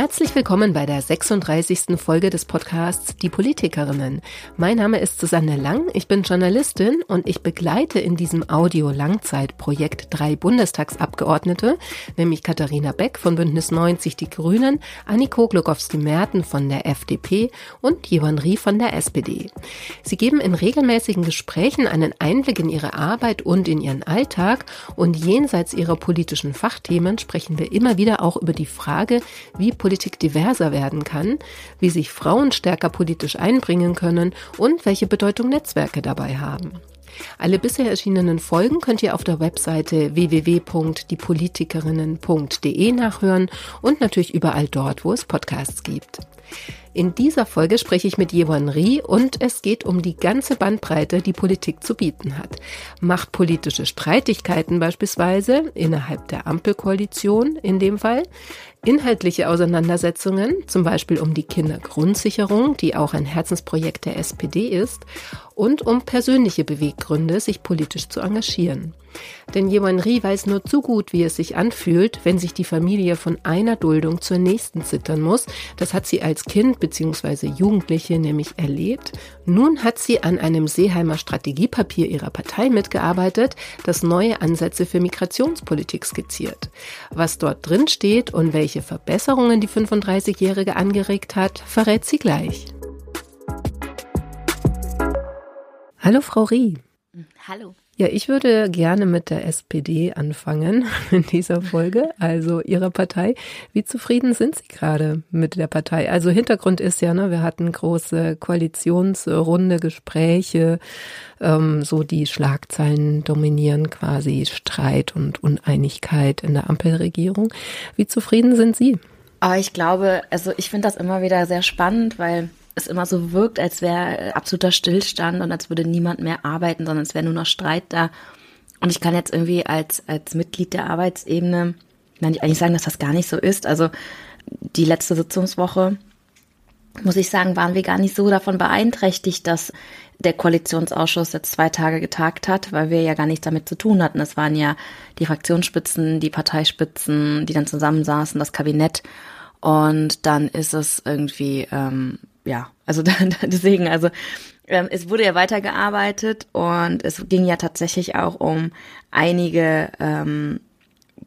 Herzlich willkommen bei der 36. Folge des Podcasts Die Politikerinnen. Mein Name ist Susanne Lang, ich bin Journalistin und ich begleite in diesem Audio-Langzeitprojekt drei Bundestagsabgeordnete, nämlich Katharina Beck von Bündnis 90 Die Grünen, Anniko Glogowski-Merten von der FDP und Johann Rie von der SPD. Sie geben in regelmäßigen Gesprächen einen Einblick in ihre Arbeit und in ihren Alltag und jenseits ihrer politischen Fachthemen sprechen wir immer wieder auch über die Frage, wie Politik diverser werden kann, wie sich Frauen stärker politisch einbringen können und welche Bedeutung Netzwerke dabei haben. Alle bisher erschienenen Folgen könnt ihr auf der Webseite www.diepolitikerinnen.de nachhören und natürlich überall dort, wo es Podcasts gibt. In dieser Folge spreche ich mit Jewan Rie und es geht um die ganze Bandbreite, die Politik zu bieten hat. Machtpolitische Streitigkeiten beispielsweise innerhalb der Ampelkoalition in dem Fall, inhaltliche Auseinandersetzungen, zum Beispiel um die Kindergrundsicherung, die auch ein Herzensprojekt der SPD ist, und um persönliche Beweggründe, sich politisch zu engagieren. Denn Jewan Rie weiß nur zu gut, wie es sich anfühlt, wenn sich die Familie von einer Duldung zur nächsten zittern muss. Das hat sie als Kind bzw. Jugendliche nämlich erlebt. Nun hat sie an einem Seeheimer Strategiepapier ihrer Partei mitgearbeitet, das neue Ansätze für Migrationspolitik skizziert. Was dort drin steht und welche Verbesserungen die 35-Jährige angeregt hat, verrät sie gleich. Hallo Frau Rie. Hallo. Ja, ich würde gerne mit der SPD anfangen in dieser Folge, also Ihrer Partei. Wie zufrieden sind Sie gerade mit der Partei? Also Hintergrund ist ja, ne, wir hatten große Koalitionsrunde, Gespräche, ähm, so die Schlagzeilen dominieren quasi Streit und Uneinigkeit in der Ampelregierung. Wie zufrieden sind Sie? Aber ich glaube, also ich finde das immer wieder sehr spannend, weil es immer so wirkt, als wäre absoluter Stillstand und als würde niemand mehr arbeiten, sondern es wäre nur noch Streit da. Und ich kann jetzt irgendwie als, als Mitglied der Arbeitsebene eigentlich sagen, dass das gar nicht so ist. Also die letzte Sitzungswoche, muss ich sagen, waren wir gar nicht so davon beeinträchtigt, dass der Koalitionsausschuss jetzt zwei Tage getagt hat, weil wir ja gar nichts damit zu tun hatten. Es waren ja die Fraktionsspitzen, die Parteispitzen, die dann zusammensaßen, das Kabinett. Und dann ist es irgendwie ähm, ja, also deswegen, also ähm, es wurde ja weitergearbeitet und es ging ja tatsächlich auch um einige ähm,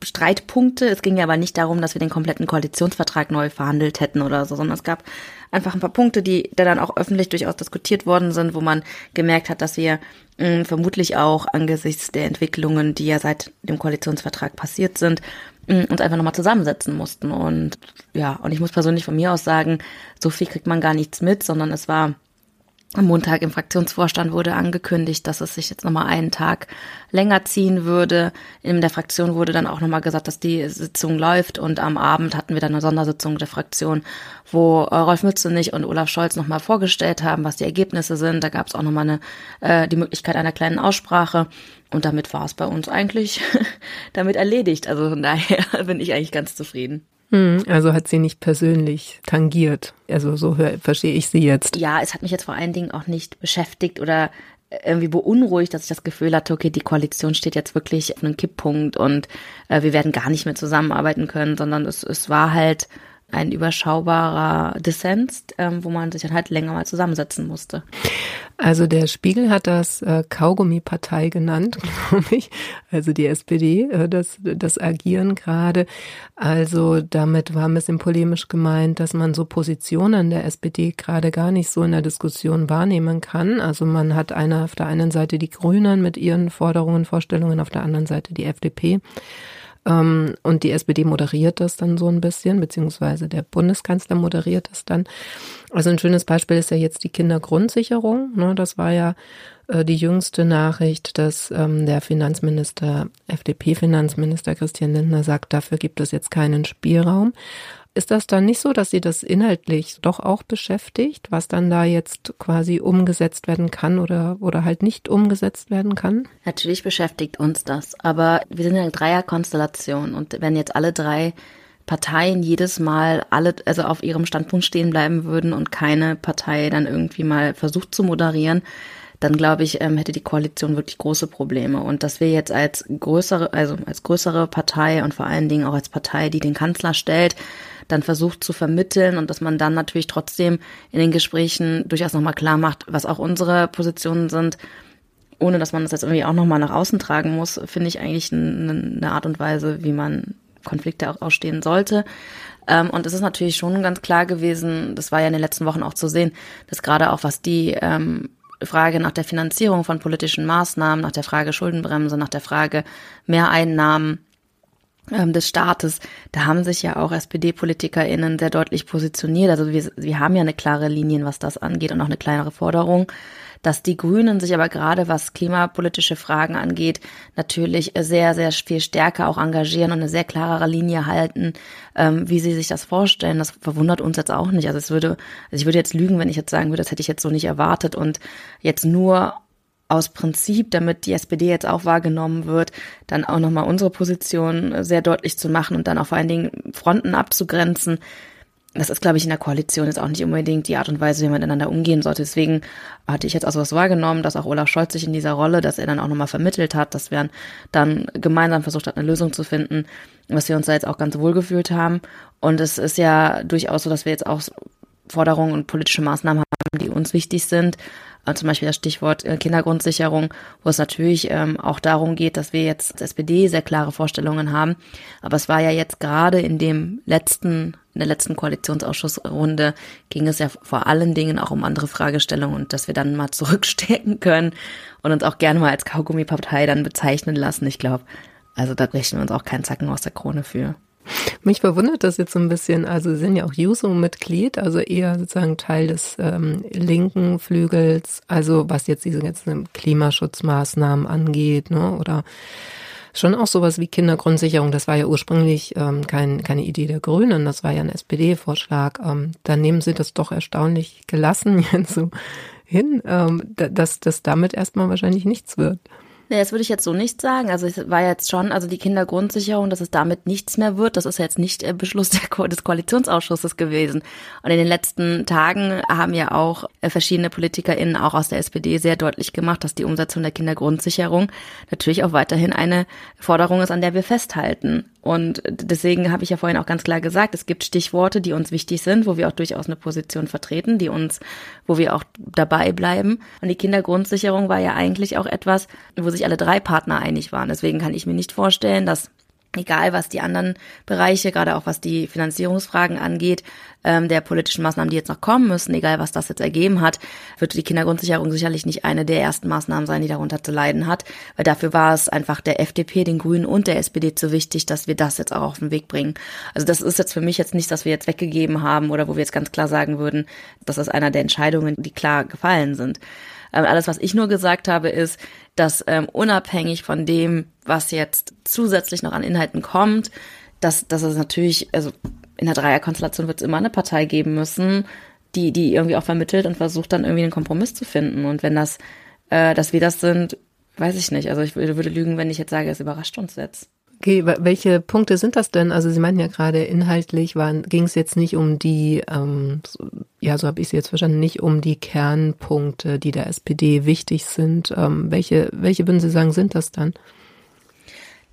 Streitpunkte. Es ging ja aber nicht darum, dass wir den kompletten Koalitionsvertrag neu verhandelt hätten oder so, sondern es gab einfach ein paar Punkte, die da dann auch öffentlich durchaus diskutiert worden sind, wo man gemerkt hat, dass wir mh, mm, vermutlich auch angesichts der Entwicklungen, die ja seit dem Koalitionsvertrag passiert sind, uns einfach nochmal zusammensetzen mussten. Und ja, und ich muss persönlich von mir aus sagen, so viel kriegt man gar nichts mit, sondern es war am Montag im Fraktionsvorstand wurde angekündigt, dass es sich jetzt nochmal einen Tag länger ziehen würde. In der Fraktion wurde dann auch nochmal gesagt, dass die Sitzung läuft und am Abend hatten wir dann eine Sondersitzung der Fraktion, wo äh, Rolf Mützenich und Olaf Scholz nochmal vorgestellt haben, was die Ergebnisse sind. Da gab es auch nochmal eine, äh, die Möglichkeit einer kleinen Aussprache und damit war es bei uns eigentlich damit erledigt. Also von daher bin ich eigentlich ganz zufrieden. Hm, also hat sie nicht persönlich tangiert. Also so verstehe ich sie jetzt. Ja, es hat mich jetzt vor allen Dingen auch nicht beschäftigt oder irgendwie beunruhigt, dass ich das Gefühl hatte, okay, die Koalition steht jetzt wirklich auf einem Kipppunkt und äh, wir werden gar nicht mehr zusammenarbeiten können, sondern es, es war halt ein überschaubarer Dissens, ähm, wo man sich dann halt länger mal zusammensetzen musste. Also der Spiegel hat das äh, Kaugummi-Partei genannt, glaube ich. Also die SPD, äh, das, das Agieren gerade. Also damit war ein bisschen polemisch gemeint, dass man so Positionen der SPD gerade gar nicht so in der Diskussion wahrnehmen kann. Also man hat eine, auf der einen Seite die Grünen mit ihren Forderungen, Vorstellungen, auf der anderen Seite die FDP. Ähm, und die SPD moderiert das dann so ein bisschen, beziehungsweise der Bundeskanzler moderiert das dann. Also ein schönes Beispiel ist ja jetzt die Kindergrundsicherung. Ne? Das war ja äh, die jüngste Nachricht, dass ähm, der Finanzminister, FDP-Finanzminister Christian Lindner sagt, dafür gibt es jetzt keinen Spielraum. Ist das dann nicht so, dass Sie das inhaltlich doch auch beschäftigt, was dann da jetzt quasi umgesetzt werden kann oder, oder halt nicht umgesetzt werden kann? Natürlich beschäftigt uns das, aber wir sind eine Dreierkonstellation und wenn jetzt alle drei Parteien jedes Mal alle, also auf ihrem Standpunkt stehen bleiben würden und keine Partei dann irgendwie mal versucht zu moderieren, dann glaube ich, ähm, hätte die Koalition wirklich große Probleme. Und dass wir jetzt als größere, also als größere Partei und vor allen Dingen auch als Partei, die den Kanzler stellt, dann versucht zu vermitteln und dass man dann natürlich trotzdem in den Gesprächen durchaus nochmal klar macht, was auch unsere Positionen sind, ohne dass man das jetzt irgendwie auch nochmal nach außen tragen muss, finde ich eigentlich eine Art und Weise, wie man Konflikte auch ausstehen sollte. Ähm, und es ist natürlich schon ganz klar gewesen, das war ja in den letzten Wochen auch zu sehen, dass gerade auch was die ähm, Frage nach der Finanzierung von politischen Maßnahmen, nach der Frage Schuldenbremse, nach der Frage Mehreinnahmen des Staates, da haben sich ja auch SPD-PolitikerInnen sehr deutlich positioniert. Also wir, wir haben ja eine klare Linie, was das angeht und auch eine kleinere Forderung dass die Grünen sich aber gerade was klimapolitische Fragen angeht, natürlich sehr, sehr viel stärker auch engagieren und eine sehr klarere Linie halten, ähm, wie sie sich das vorstellen. Das verwundert uns jetzt auch nicht. Also es würde, also ich würde jetzt lügen, wenn ich jetzt sagen würde, das hätte ich jetzt so nicht erwartet und jetzt nur aus Prinzip, damit die SPD jetzt auch wahrgenommen wird, dann auch nochmal unsere Position sehr deutlich zu machen und dann auch vor allen Dingen Fronten abzugrenzen das ist, glaube ich, in der Koalition jetzt auch nicht unbedingt die Art und Weise, wie man miteinander umgehen sollte. Deswegen hatte ich jetzt auch sowas wahrgenommen, dass auch Olaf Scholz sich in dieser Rolle, dass er dann auch nochmal vermittelt hat, dass wir dann gemeinsam versucht hat, eine Lösung zu finden, was wir uns da jetzt auch ganz wohl gefühlt haben. Und es ist ja durchaus so, dass wir jetzt auch Forderungen und politische Maßnahmen haben, die uns wichtig sind. Also zum Beispiel das Stichwort äh, Kindergrundsicherung, wo es natürlich ähm, auch darum geht, dass wir jetzt als SPD sehr klare Vorstellungen haben. Aber es war ja jetzt gerade in dem letzten, in der letzten Koalitionsausschussrunde ging es ja vor allen Dingen auch um andere Fragestellungen und dass wir dann mal zurückstecken können und uns auch gerne mal als Kaugummipartei dann bezeichnen lassen. Ich glaube, also da brechen wir uns auch keinen Zacken aus der Krone für. Mich verwundert das jetzt so ein bisschen. Also Sie sind ja auch Juso-Mitglied, also eher sozusagen Teil des ähm, linken Flügels, also was jetzt diese ganzen Klimaschutzmaßnahmen angeht, ne? Oder schon auch sowas wie Kindergrundsicherung. Das war ja ursprünglich ähm, kein, keine Idee der Grünen, das war ja ein SPD-Vorschlag. Ähm, da nehmen Sie das doch erstaunlich gelassen jetzt so hin, ähm, dass das damit erstmal wahrscheinlich nichts wird. Nee, das würde ich jetzt so nicht sagen. Also es war jetzt schon, also die Kindergrundsicherung, dass es damit nichts mehr wird, das ist jetzt nicht der Beschluss des Koalitionsausschusses gewesen. Und in den letzten Tagen haben ja auch äh, verschiedene PolitikerInnen auch aus der SPD sehr deutlich gemacht, dass die Umsetzung der Kindergrundsicherung natürlich auch weiterhin eine Forderung ist, an der wir festhalten. Und deswegen habe ich ja vorhin auch ganz klar gesagt, es gibt Stichworte, die uns wichtig sind, wo wir auch durchaus eine Position vertreten, die uns, wo wir auch dabei bleiben. Und die Kindergrundsicherung war ja eigentlich auch etwas, wo sich alle drei Partner einig waren. Deswegen kann ich mir nicht vorstellen, dass egal was die anderen Bereiche, gerade auch was die Finanzierungsfragen angeht, ähm, der politischen Maßnahmen, die jetzt noch kommen müssen, egal was das jetzt ergeben hat, wird die Kindergrundsicherung sicherlich nicht eine der ersten Maßnahmen sein, die darunter zu leiden hat, weil dafür war es einfach der FDP, den Grünen und der SPD zu wichtig, dass wir das jetzt auch auf den Weg bringen. Also das ist jetzt für mich jetzt nichts, was wir jetzt weggegeben haben oder wo wir jetzt ganz klar sagen würden, das ist einer der Entscheidungen, die klar gefallen sind. Ähm, alles, was ich nur gesagt habe, ist, dass ähm, unabhängig von dem, was jetzt zusätzlich noch an Inhalten kommt, dass, dass es natürlich, also in der Dreierkonstellation wird es immer eine Partei geben müssen, die, die irgendwie auch vermittelt und versucht dann irgendwie einen Kompromiss zu finden. Und wenn das, äh, dass wir das sind, weiß ich nicht. Also ich würde, würde lügen, wenn ich jetzt sage, es überrascht uns jetzt. Okay, welche Punkte sind das denn? Also Sie meinten ja gerade inhaltlich, ging es jetzt nicht um die, ähm, ja, so habe ich es jetzt verstanden, nicht um die Kernpunkte, die der SPD wichtig sind. Ähm, welche, welche würden Sie sagen, sind das dann?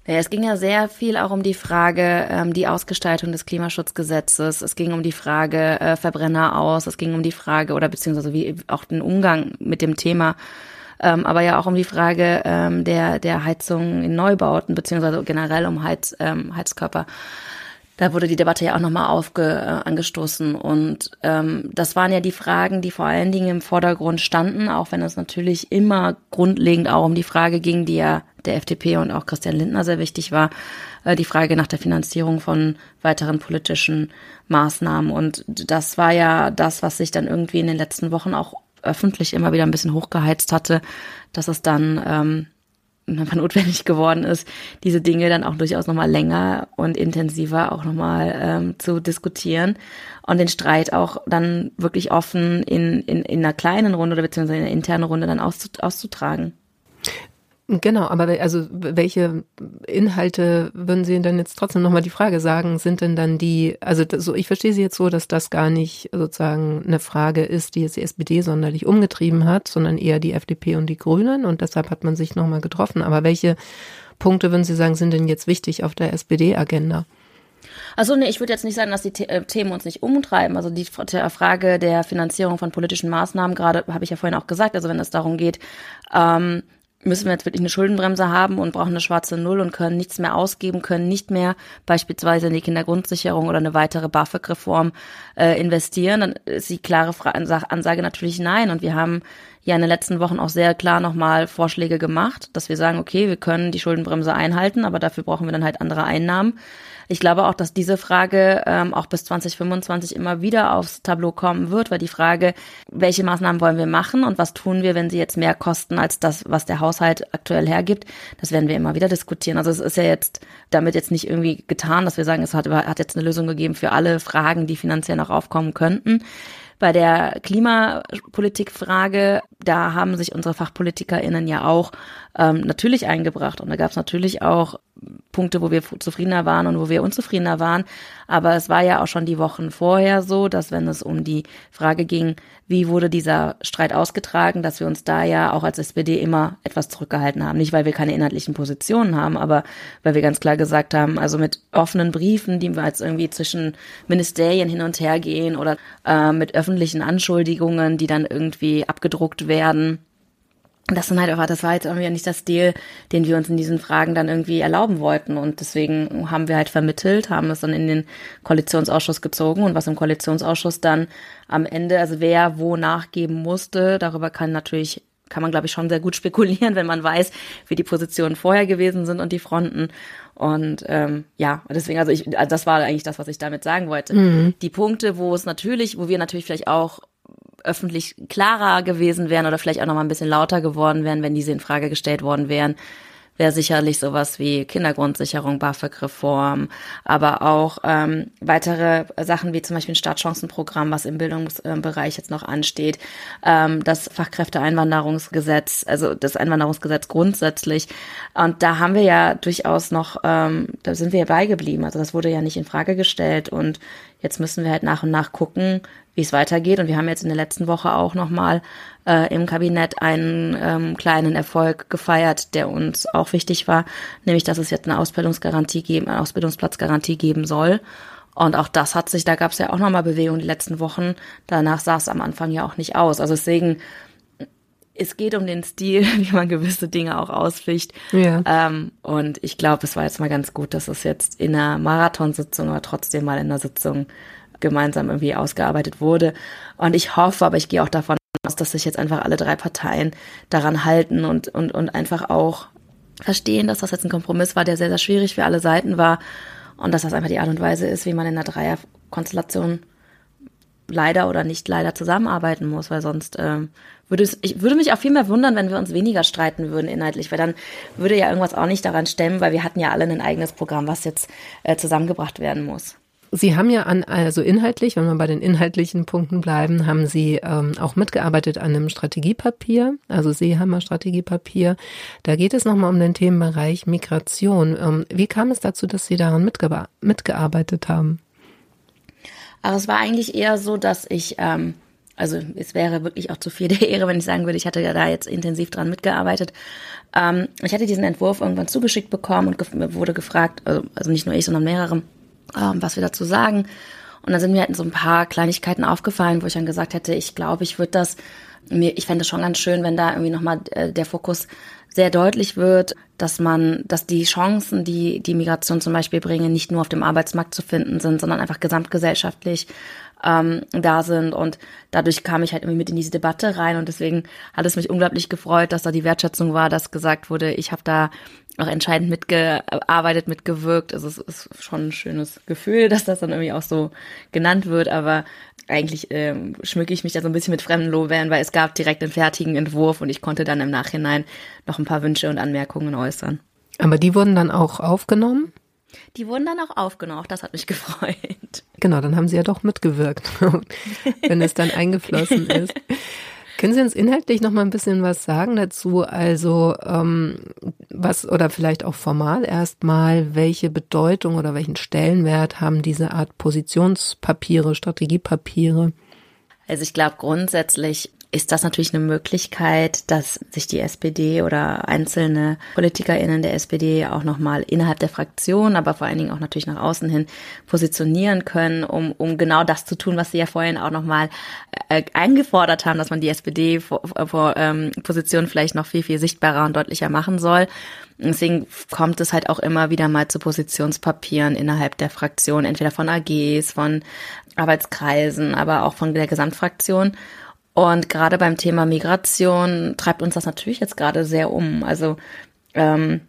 Ja, es ging ja sehr viel auch um die Frage, ähm, die Ausgestaltung des Klimaschutzgesetzes. Es ging um die Frage äh, Verbrenner aus. Es ging um die Frage oder beziehungsweise wie auch den Umgang mit dem Thema ähm, aber ja auch um die Frage ähm, der, der Heizung in Neubauten, beziehungsweise generell um Heiz, ähm, Heizkörper. Da wurde die Debatte ja auch nochmal aufge, äh, angestoßen. Und ähm, das waren ja die Fragen, die vor allen Dingen im Vordergrund standen, auch wenn es natürlich immer grundlegend auch um die Frage ging, die ja der FDP und auch Christian Lindner sehr wichtig war, äh, die Frage nach der Finanzierung von weiteren politischen Maßnahmen. Und das war ja das, was sich dann irgendwie in den letzten Wochen auch öffentlich immer wieder ein bisschen hochgeheizt hatte, dass es dann ähm, notwendig geworden ist, diese Dinge dann auch durchaus nochmal länger und intensiver auch nochmal ähm, zu diskutieren und den Streit auch dann wirklich offen in, in, in einer kleinen Runde oder beziehungsweise in einer internen Runde dann auszutragen. Genau, aber also welche Inhalte würden Sie denn jetzt trotzdem nochmal die Frage sagen, sind denn dann die, also so, ich verstehe Sie jetzt so, dass das gar nicht sozusagen eine Frage ist, die jetzt die SPD sonderlich umgetrieben hat, sondern eher die FDP und die Grünen und deshalb hat man sich nochmal getroffen. Aber welche Punkte würden Sie sagen, sind denn jetzt wichtig auf der SPD-Agenda? Also nee, ich würde jetzt nicht sagen, dass die äh, Themen uns nicht umtreiben. Also die Frage der Finanzierung von politischen Maßnahmen, gerade habe ich ja vorhin auch gesagt, also wenn es darum geht, ähm, müssen wir jetzt wirklich eine Schuldenbremse haben und brauchen eine schwarze Null und können nichts mehr ausgeben, können nicht mehr beispielsweise in die Kindergrundsicherung oder eine weitere BAföG-Reform äh, investieren, dann ist die klare Fra Ansage natürlich nein. Und wir haben ja in den letzten Wochen auch sehr klar nochmal Vorschläge gemacht, dass wir sagen, okay, wir können die Schuldenbremse einhalten, aber dafür brauchen wir dann halt andere Einnahmen. Ich glaube auch, dass diese Frage ähm, auch bis 2025 immer wieder aufs Tableau kommen wird, weil die Frage, welche Maßnahmen wollen wir machen und was tun wir, wenn sie jetzt mehr kosten als das, was der Haushalt aktuell hergibt, das werden wir immer wieder diskutieren. Also es ist ja jetzt damit jetzt nicht irgendwie getan, dass wir sagen, es hat, hat jetzt eine Lösung gegeben für alle Fragen, die finanziell noch aufkommen könnten. Bei der Klimapolitikfrage, da haben sich unsere FachpolitikerInnen ja auch ähm, natürlich eingebracht. Und da gab es natürlich auch Punkte, wo wir zufriedener waren und wo wir unzufriedener waren. Aber es war ja auch schon die Wochen vorher so, dass wenn es um die Frage ging, wie wurde dieser Streit ausgetragen, dass wir uns da ja auch als SPD immer etwas zurückgehalten haben. Nicht, weil wir keine inhaltlichen Positionen haben, aber weil wir ganz klar gesagt haben, also mit offenen Briefen, die wir jetzt irgendwie zwischen Ministerien hin und her gehen oder äh, mit öffentlichen Anschuldigungen, die dann irgendwie abgedruckt werden, das sind halt einfach, das war jetzt irgendwie nicht der Stil, den wir uns in diesen Fragen dann irgendwie erlauben wollten. Und deswegen haben wir halt vermittelt, haben es dann in den Koalitionsausschuss gezogen und was im Koalitionsausschuss dann am Ende, also wer wo nachgeben musste, darüber kann natürlich, kann man glaube ich schon sehr gut spekulieren, wenn man weiß, wie die Positionen vorher gewesen sind und die Fronten. Und ähm, ja, deswegen, also ich, also das war eigentlich das, was ich damit sagen wollte. Mhm. Die Punkte, wo es natürlich, wo wir natürlich vielleicht auch öffentlich klarer gewesen wären oder vielleicht auch noch mal ein bisschen lauter geworden wären, wenn diese in Frage gestellt worden wären, wäre sicherlich sowas wie Kindergrundsicherung, BAföG-Reform, aber auch ähm, weitere Sachen wie zum Beispiel ein Startchancenprogramm, was im Bildungsbereich jetzt noch ansteht, ähm, das Fachkräfteeinwanderungsgesetz, also das Einwanderungsgesetz grundsätzlich. Und da haben wir ja durchaus noch, ähm, da sind wir ja beigeblieben. Also das wurde ja nicht in Frage gestellt und jetzt müssen wir halt nach und nach gucken, wie es weitergeht. Und wir haben jetzt in der letzten Woche auch nochmal äh, im Kabinett einen ähm, kleinen Erfolg gefeiert, der uns auch wichtig war, nämlich dass es jetzt eine Ausbildungsgarantie geben, eine Ausbildungsplatzgarantie geben soll. Und auch das hat sich, da gab es ja auch nochmal Bewegung die letzten Wochen. Danach sah es am Anfang ja auch nicht aus. Also deswegen, es geht um den Stil, wie man gewisse Dinge auch ausficht. Ja. Ähm, und ich glaube, es war jetzt mal ganz gut, dass es jetzt in einer Marathonsitzung, aber trotzdem mal in einer Sitzung gemeinsam irgendwie ausgearbeitet wurde. Und ich hoffe, aber ich gehe auch davon aus, dass sich jetzt einfach alle drei Parteien daran halten und, und, und einfach auch verstehen, dass das jetzt ein Kompromiss war, der sehr, sehr schwierig für alle Seiten war und dass das einfach die Art und Weise ist, wie man in einer Dreierkonstellation leider oder nicht leider zusammenarbeiten muss, weil sonst ähm, würde es, ich würde mich auch viel mehr wundern, wenn wir uns weniger streiten würden inhaltlich, weil dann würde ja irgendwas auch nicht daran stemmen, weil wir hatten ja alle ein eigenes Programm, was jetzt äh, zusammengebracht werden muss. Sie haben ja an, also inhaltlich, wenn wir bei den inhaltlichen Punkten bleiben, haben Sie ähm, auch mitgearbeitet an einem Strategiepapier, also Seehammer Strategiepapier. Da geht es nochmal um den Themenbereich Migration. Ähm, wie kam es dazu, dass Sie daran mitge mitgearbeitet haben? Aber es war eigentlich eher so, dass ich, ähm, also es wäre wirklich auch zu viel der Ehre, wenn ich sagen würde, ich hatte ja da jetzt intensiv dran mitgearbeitet. Ähm, ich hatte diesen Entwurf irgendwann zugeschickt bekommen und ge wurde gefragt, also, also nicht nur ich, sondern mehrere, ähm, was wir dazu sagen. Und dann sind mir halt so ein paar Kleinigkeiten aufgefallen, wo ich dann gesagt hätte, ich glaube, ich würde das, mir, ich fände es schon ganz schön, wenn da irgendwie nochmal äh, der Fokus sehr deutlich wird, dass man, dass die Chancen, die die Migration zum Beispiel bringen, nicht nur auf dem Arbeitsmarkt zu finden sind, sondern einfach gesamtgesellschaftlich ähm, da sind. Und dadurch kam ich halt irgendwie mit in diese Debatte rein. Und deswegen hat es mich unglaublich gefreut, dass da die Wertschätzung war, dass gesagt wurde, ich habe da auch entscheidend mitgearbeitet, mitgewirkt. Also es ist schon ein schönes Gefühl, dass das dann irgendwie auch so genannt wird. Aber eigentlich ähm, schmücke ich mich da so ein bisschen mit fremden Lorbeeren, weil es gab direkt einen fertigen Entwurf und ich konnte dann im Nachhinein noch ein paar Wünsche und Anmerkungen äußern. Aber die wurden dann auch aufgenommen? Die wurden dann auch aufgenommen, auch das hat mich gefreut. Genau, dann haben sie ja doch mitgewirkt, wenn es dann eingeflossen ist. Können Sie uns inhaltlich noch mal ein bisschen was sagen dazu? Also ähm, was oder vielleicht auch formal erstmal, welche Bedeutung oder welchen Stellenwert haben diese Art Positionspapiere, Strategiepapiere? Also ich glaube grundsätzlich ist das natürlich eine Möglichkeit, dass sich die SPD oder einzelne PolitikerInnen der SPD auch nochmal innerhalb der Fraktion, aber vor allen Dingen auch natürlich nach außen hin positionieren können, um, um genau das zu tun, was sie ja vorhin auch nochmal äh, eingefordert haben, dass man die SPD vor, ähm, Position vielleicht noch viel, viel sichtbarer und deutlicher machen soll. Deswegen kommt es halt auch immer wieder mal zu Positionspapieren innerhalb der Fraktion, entweder von AGs, von Arbeitskreisen, aber auch von der Gesamtfraktion. Und gerade beim Thema Migration treibt uns das natürlich jetzt gerade sehr um. Also ähm,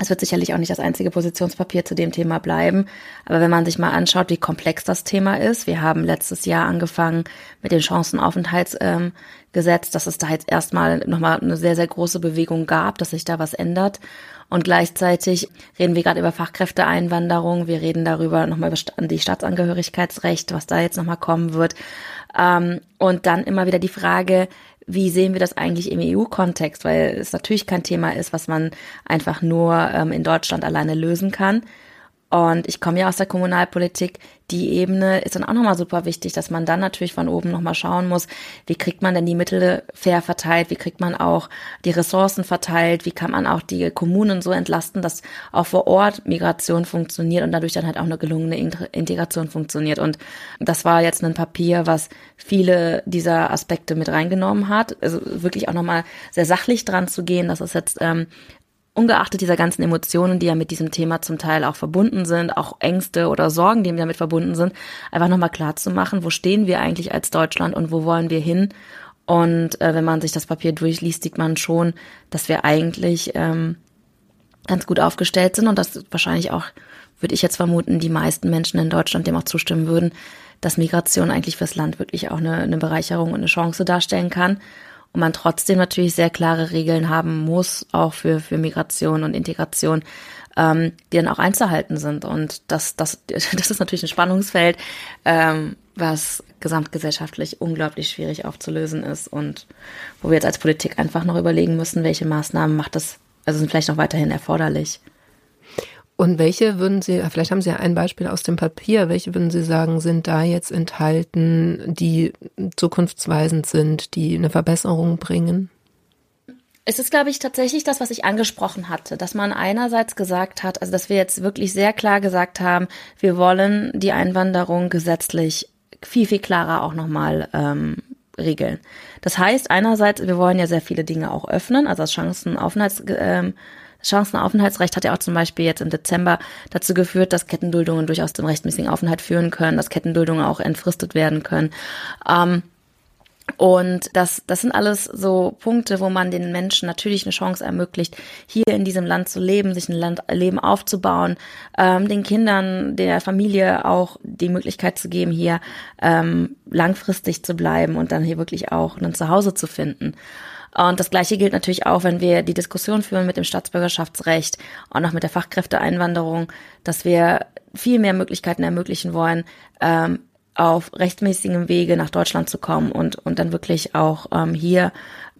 es wird sicherlich auch nicht das einzige Positionspapier zu dem Thema bleiben. Aber wenn man sich mal anschaut, wie komplex das Thema ist, wir haben letztes Jahr angefangen mit den Chancenaufenthaltsgesetz, ähm, dass es da jetzt erstmal nochmal eine sehr, sehr große Bewegung gab, dass sich da was ändert. Und gleichzeitig reden wir gerade über Fachkräfteeinwanderung. Wir reden darüber nochmal über die Staatsangehörigkeitsrecht, was da jetzt nochmal kommen wird. Ähm, und dann immer wieder die Frage, wie sehen wir das eigentlich im EU-Kontext, weil es natürlich kein Thema ist, was man einfach nur ähm, in Deutschland alleine lösen kann. Und ich komme ja aus der Kommunalpolitik. Die Ebene ist dann auch nochmal super wichtig, dass man dann natürlich von oben nochmal schauen muss, wie kriegt man denn die Mittel fair verteilt, wie kriegt man auch die Ressourcen verteilt, wie kann man auch die Kommunen so entlasten, dass auch vor Ort Migration funktioniert und dadurch dann halt auch eine gelungene Integration funktioniert. Und das war jetzt ein Papier, was viele dieser Aspekte mit reingenommen hat. Also wirklich auch nochmal sehr sachlich dran zu gehen, dass es jetzt ähm, ungeachtet dieser ganzen Emotionen, die ja mit diesem Thema zum Teil auch verbunden sind, auch Ängste oder Sorgen, die damit verbunden sind, einfach nochmal klar zu machen, wo stehen wir eigentlich als Deutschland und wo wollen wir hin? Und äh, wenn man sich das Papier durchliest, sieht man schon, dass wir eigentlich ähm, ganz gut aufgestellt sind und dass wahrscheinlich auch, würde ich jetzt vermuten, die meisten Menschen in Deutschland dem auch zustimmen würden, dass Migration eigentlich fürs Land wirklich auch eine, eine Bereicherung und eine Chance darstellen kann und man trotzdem natürlich sehr klare Regeln haben muss, auch für, für Migration und Integration, ähm, die dann auch einzuhalten sind. Und das, das, das ist natürlich ein Spannungsfeld, ähm, was gesamtgesellschaftlich unglaublich schwierig aufzulösen ist und wo wir jetzt als Politik einfach noch überlegen müssen, welche Maßnahmen macht das, also sind vielleicht noch weiterhin erforderlich. Und welche würden Sie, vielleicht haben Sie ja ein Beispiel aus dem Papier, welche würden Sie sagen, sind da jetzt enthalten, die zukunftsweisend sind, die eine Verbesserung bringen? Es ist, glaube ich, tatsächlich das, was ich angesprochen hatte, dass man einerseits gesagt hat, also dass wir jetzt wirklich sehr klar gesagt haben, wir wollen die Einwanderung gesetzlich viel, viel klarer auch nochmal ähm, regeln. Das heißt, einerseits, wir wollen ja sehr viele Dinge auch öffnen, also das Chancenaufenthalts, ähm, Chancenaufenthaltsrecht hat ja auch zum Beispiel jetzt im Dezember dazu geführt, dass Kettenduldungen durchaus zum rechtmäßigen Aufenthalt führen können, dass Kettenduldungen auch entfristet werden können. Ähm, und das, das sind alles so Punkte, wo man den Menschen natürlich eine Chance ermöglicht, hier in diesem Land zu leben, sich ein Land, Leben aufzubauen, ähm, den Kindern, der Familie auch die Möglichkeit zu geben, hier ähm, langfristig zu bleiben und dann hier wirklich auch ein Zuhause zu finden. Und das Gleiche gilt natürlich auch, wenn wir die Diskussion führen mit dem Staatsbürgerschaftsrecht und auch mit der Fachkräfteeinwanderung, dass wir viel mehr Möglichkeiten ermöglichen wollen, ähm, auf rechtmäßigem Wege nach Deutschland zu kommen und, und dann wirklich auch ähm, hier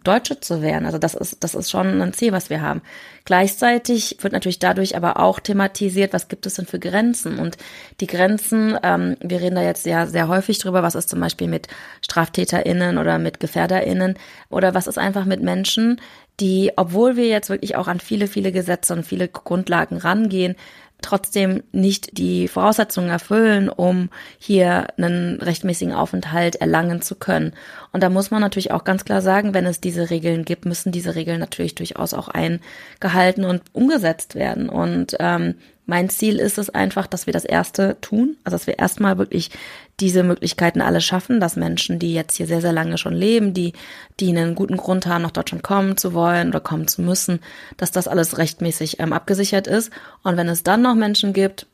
Deutsche zu werden. Also das ist, das ist schon ein Ziel, was wir haben. Gleichzeitig wird natürlich dadurch aber auch thematisiert, was gibt es denn für Grenzen? Und die Grenzen, ähm, wir reden da jetzt sehr, sehr häufig drüber, was ist zum Beispiel mit StraftäterInnen oder mit GefährderInnen oder was ist einfach mit Menschen, die, obwohl wir jetzt wirklich auch an viele, viele Gesetze und viele Grundlagen rangehen, trotzdem nicht die Voraussetzungen erfüllen, um hier einen rechtmäßigen Aufenthalt erlangen zu können. Und da muss man natürlich auch ganz klar sagen, wenn es diese Regeln gibt, müssen diese Regeln natürlich durchaus auch eingehalten und umgesetzt werden. Und ähm, mein Ziel ist es einfach, dass wir das Erste tun, also dass wir erstmal wirklich diese Möglichkeiten alle schaffen, dass Menschen, die jetzt hier sehr, sehr lange schon leben, die, die einen guten Grund haben, nach Deutschland kommen zu wollen oder kommen zu müssen, dass das alles rechtmäßig ähm, abgesichert ist. Und wenn es dann noch Menschen gibt,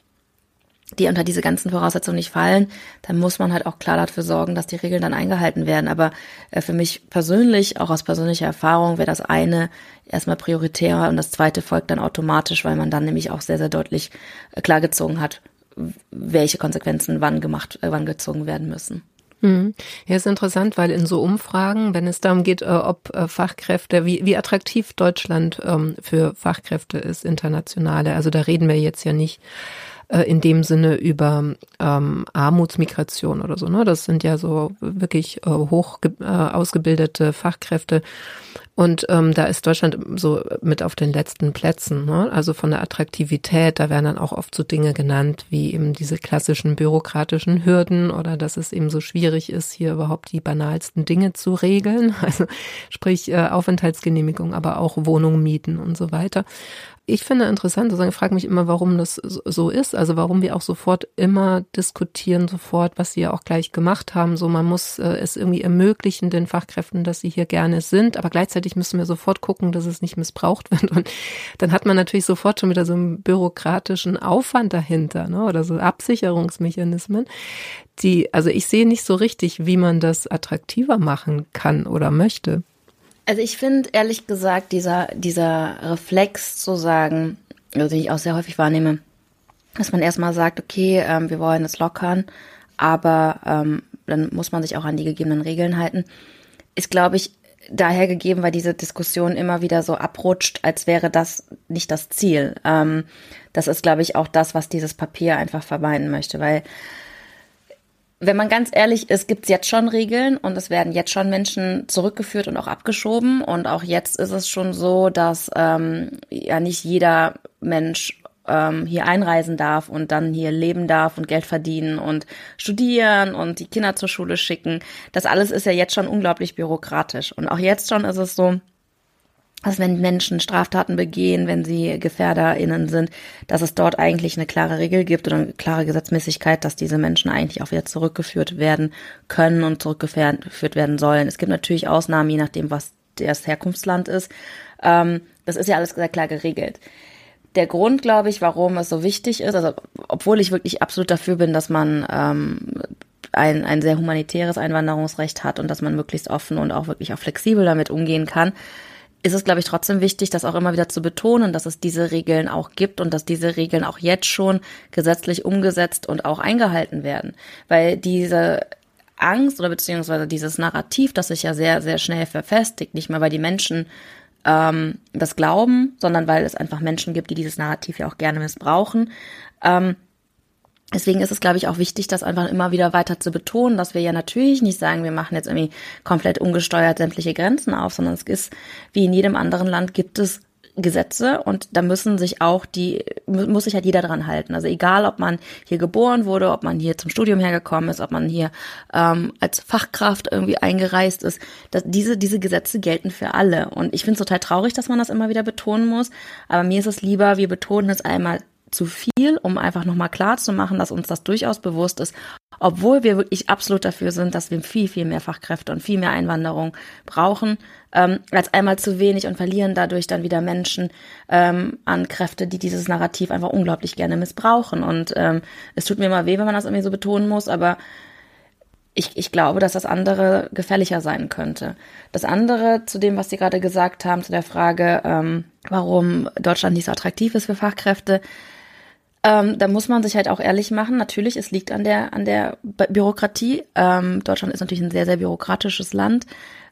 die unter diese ganzen Voraussetzungen nicht fallen, dann muss man halt auch klar dafür sorgen, dass die Regeln dann eingehalten werden. Aber äh, für mich persönlich, auch aus persönlicher Erfahrung, wäre das eine erstmal prioritärer und das zweite folgt dann automatisch, weil man dann nämlich auch sehr, sehr deutlich äh, klargezogen hat, welche Konsequenzen wann gemacht, äh, wann gezogen werden müssen. Mhm. Ja, ist interessant, weil in so Umfragen, wenn es darum geht, ob Fachkräfte, wie, wie attraktiv Deutschland ähm, für Fachkräfte ist, internationale, also da reden wir jetzt ja nicht äh, in dem Sinne über ähm, Armutsmigration oder so. Ne? Das sind ja so wirklich äh, hoch äh, ausgebildete Fachkräfte. Und ähm, da ist Deutschland so mit auf den letzten Plätzen. Ne? Also von der Attraktivität, da werden dann auch oft so Dinge genannt wie eben diese klassischen bürokratischen Hürden oder dass es eben so schwierig ist, hier überhaupt die banalsten Dinge zu regeln. Also sprich äh, Aufenthaltsgenehmigung, aber auch Wohnungen mieten und so weiter ich finde interessant, ich frage mich immer, warum das so ist, also warum wir auch sofort immer diskutieren, sofort, was sie ja auch gleich gemacht haben. So, man muss äh, es irgendwie ermöglichen, den Fachkräften, dass sie hier gerne sind, aber gleichzeitig müssen wir sofort gucken, dass es nicht missbraucht wird. Und dann hat man natürlich sofort schon wieder so einen bürokratischen Aufwand dahinter, ne? Oder so Absicherungsmechanismen. Die, also ich sehe nicht so richtig, wie man das attraktiver machen kann oder möchte. Also ich finde ehrlich gesagt, dieser, dieser Reflex zu sagen, also den ich auch sehr häufig wahrnehme, dass man erstmal sagt, okay, ähm, wir wollen es lockern, aber ähm, dann muss man sich auch an die gegebenen Regeln halten, ist, glaube ich, daher gegeben, weil diese Diskussion immer wieder so abrutscht, als wäre das nicht das Ziel. Ähm, das ist, glaube ich, auch das, was dieses Papier einfach vermeiden möchte, weil wenn man ganz ehrlich ist, gibt's jetzt schon Regeln und es werden jetzt schon Menschen zurückgeführt und auch abgeschoben. Und auch jetzt ist es schon so, dass ähm, ja nicht jeder Mensch ähm, hier einreisen darf und dann hier leben darf und Geld verdienen und studieren und die Kinder zur Schule schicken. Das alles ist ja jetzt schon unglaublich bürokratisch. Und auch jetzt schon ist es so, dass wenn Menschen Straftaten begehen, wenn sie GefährderInnen sind, dass es dort eigentlich eine klare Regel gibt oder eine klare Gesetzmäßigkeit, dass diese Menschen eigentlich auch wieder zurückgeführt werden können und zurückgeführt werden sollen. Es gibt natürlich Ausnahmen, je nachdem, was das Herkunftsland ist. Ähm, das ist ja alles sehr klar geregelt. Der Grund, glaube ich, warum es so wichtig ist, also obwohl ich wirklich absolut dafür bin, dass man ähm, ein, ein sehr humanitäres Einwanderungsrecht hat und dass man möglichst offen und auch wirklich auch flexibel damit umgehen kann, ist es, glaube ich, trotzdem wichtig, das auch immer wieder zu betonen, dass es diese Regeln auch gibt und dass diese Regeln auch jetzt schon gesetzlich umgesetzt und auch eingehalten werden. Weil diese Angst oder beziehungsweise dieses Narrativ, das sich ja sehr, sehr schnell verfestigt, nicht mehr weil die Menschen ähm, das glauben, sondern weil es einfach Menschen gibt, die dieses Narrativ ja auch gerne missbrauchen, ähm, Deswegen ist es, glaube ich, auch wichtig, das einfach immer wieder weiter zu betonen, dass wir ja natürlich nicht sagen, wir machen jetzt irgendwie komplett ungesteuert sämtliche Grenzen auf, sondern es ist, wie in jedem anderen Land gibt es Gesetze und da müssen sich auch die, muss sich halt jeder dran halten. Also egal, ob man hier geboren wurde, ob man hier zum Studium hergekommen ist, ob man hier ähm, als Fachkraft irgendwie eingereist ist, dass diese, diese Gesetze gelten für alle. Und ich finde es total traurig, dass man das immer wieder betonen muss. Aber mir ist es lieber, wir betonen es einmal zu viel, um einfach nochmal klar zu machen, dass uns das durchaus bewusst ist, obwohl wir wirklich absolut dafür sind, dass wir viel, viel mehr Fachkräfte und viel mehr Einwanderung brauchen, ähm, als einmal zu wenig und verlieren dadurch dann wieder Menschen ähm, an Kräfte, die dieses Narrativ einfach unglaublich gerne missbrauchen. Und ähm, es tut mir immer weh, wenn man das irgendwie so betonen muss, aber ich, ich glaube, dass das andere gefährlicher sein könnte. Das andere zu dem, was Sie gerade gesagt haben, zu der Frage, ähm, warum Deutschland nicht so attraktiv ist für Fachkräfte, ähm, da muss man sich halt auch ehrlich machen. Natürlich, es liegt an der, an der Bürokratie. Ähm, Deutschland ist natürlich ein sehr, sehr bürokratisches Land,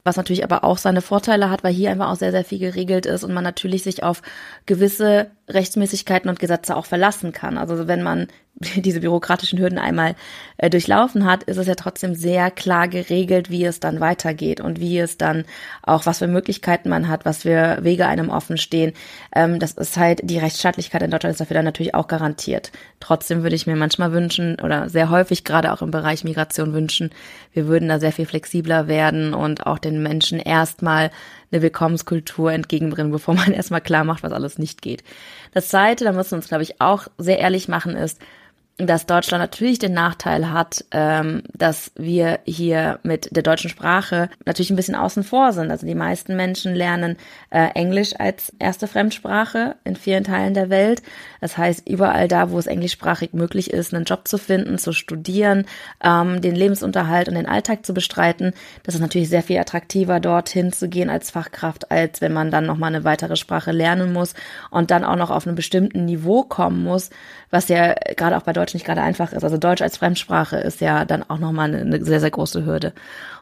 was natürlich aber auch seine Vorteile hat, weil hier einfach auch sehr, sehr viel geregelt ist und man natürlich sich auf gewisse Rechtsmäßigkeiten und Gesetze auch verlassen kann. Also wenn man diese bürokratischen Hürden einmal äh, durchlaufen hat, ist es ja trotzdem sehr klar geregelt, wie es dann weitergeht und wie es dann auch, was für Möglichkeiten man hat, was für Wege einem offen stehen. Ähm, das ist halt, die Rechtsstaatlichkeit in Deutschland ist dafür dann natürlich auch garantiert. Trotzdem würde ich mir manchmal wünschen oder sehr häufig gerade auch im Bereich Migration wünschen, wir würden da sehr viel flexibler werden und auch den Menschen erstmal eine Willkommenskultur entgegenbringen, bevor man erstmal klar macht, was alles nicht geht. Das zweite, da müssen wir uns, glaube ich, auch sehr ehrlich machen, ist, dass Deutschland natürlich den Nachteil hat, ähm, dass wir hier mit der deutschen Sprache natürlich ein bisschen außen vor sind. Also die meisten Menschen lernen äh, Englisch als erste Fremdsprache in vielen Teilen der Welt. Das heißt, überall da, wo es englischsprachig möglich ist, einen Job zu finden, zu studieren, ähm, den Lebensunterhalt und den Alltag zu bestreiten, das ist natürlich sehr viel attraktiver, dorthin zu gehen als Fachkraft, als wenn man dann nochmal eine weitere Sprache lernen muss und dann auch noch auf einem bestimmten Niveau kommen muss, was ja gerade auch bei Deutsch nicht gerade einfach ist. Also Deutsch als Fremdsprache ist ja dann auch nochmal eine, sehr, sehr große Hürde.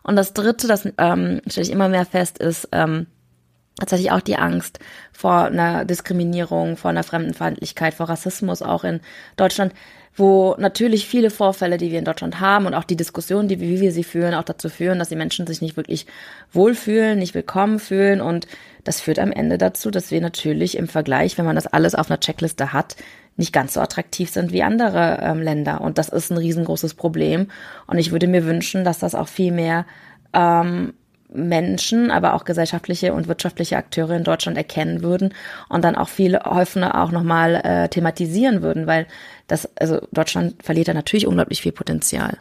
Und das Dritte, das ähm, stelle ich immer mehr fest, ist, ähm, tatsächlich auch die Angst vor einer Diskriminierung, vor einer Fremdenfeindlichkeit, vor Rassismus auch in Deutschland, wo natürlich viele Vorfälle, die wir in Deutschland haben und auch die Diskussion, die wie wir sie führen, auch dazu führen, dass die Menschen sich nicht wirklich wohlfühlen, nicht willkommen fühlen und das führt am Ende dazu, dass wir natürlich im Vergleich, wenn man das alles auf einer Checkliste hat, nicht ganz so attraktiv sind wie andere ähm, Länder. Und das ist ein riesengroßes Problem. Und ich würde mir wünschen, dass das auch viel mehr ähm, Menschen, aber auch gesellschaftliche und wirtschaftliche Akteure in Deutschland erkennen würden und dann auch viel häufiger auch nochmal äh, thematisieren würden, weil das, also Deutschland verliert da natürlich unglaublich viel Potenzial.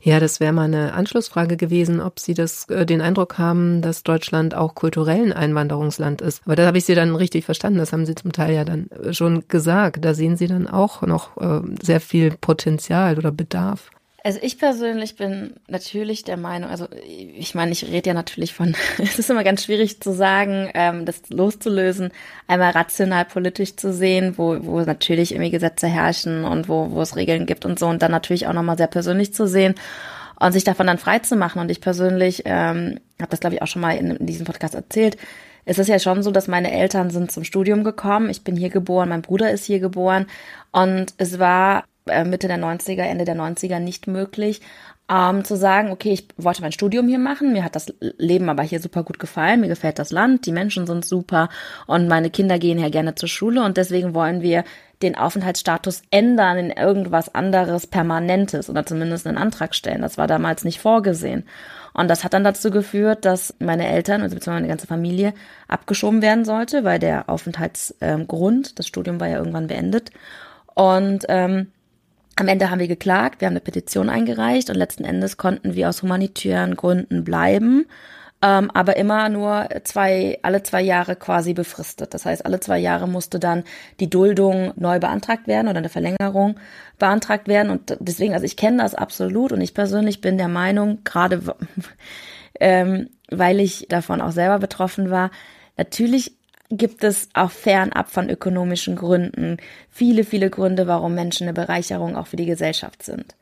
Ja, das wäre mal eine Anschlussfrage gewesen, ob Sie das, äh, den Eindruck haben, dass Deutschland auch kulturell ein Einwanderungsland ist. Aber da habe ich Sie dann richtig verstanden. Das haben Sie zum Teil ja dann äh, schon gesagt. Da sehen Sie dann auch noch äh, sehr viel Potenzial oder Bedarf. Also ich persönlich bin natürlich der Meinung, also ich meine, ich rede ja natürlich von, es ist immer ganz schwierig zu sagen, ähm, das loszulösen, einmal rational politisch zu sehen, wo, wo natürlich irgendwie Gesetze herrschen und wo, wo es Regeln gibt und so und dann natürlich auch nochmal sehr persönlich zu sehen und sich davon dann frei zu machen. Und ich persönlich ähm, habe das, glaube ich, auch schon mal in, in diesem Podcast erzählt. Es ist ja schon so, dass meine Eltern sind zum Studium gekommen. Ich bin hier geboren, mein Bruder ist hier geboren. Und es war Mitte der 90er, Ende der 90er nicht möglich, ähm, zu sagen, okay, ich wollte mein Studium hier machen, mir hat das Leben aber hier super gut gefallen, mir gefällt das Land, die Menschen sind super und meine Kinder gehen hier gerne zur Schule und deswegen wollen wir den Aufenthaltsstatus ändern in irgendwas anderes Permanentes oder zumindest einen Antrag stellen. Das war damals nicht vorgesehen. Und das hat dann dazu geführt, dass meine Eltern, also beziehungsweise meine ganze Familie, abgeschoben werden sollte, weil der Aufenthaltsgrund, ähm, das Studium war ja irgendwann beendet. Und ähm, am Ende haben wir geklagt, wir haben eine Petition eingereicht und letzten Endes konnten wir aus humanitären Gründen bleiben, ähm, aber immer nur zwei, alle zwei Jahre quasi befristet. Das heißt, alle zwei Jahre musste dann die Duldung neu beantragt werden oder eine Verlängerung beantragt werden. Und deswegen, also ich kenne das absolut und ich persönlich bin der Meinung, gerade ähm, weil ich davon auch selber betroffen war, natürlich gibt es auch fernab von ökonomischen Gründen viele, viele Gründe, warum Menschen eine Bereicherung auch für die Gesellschaft sind.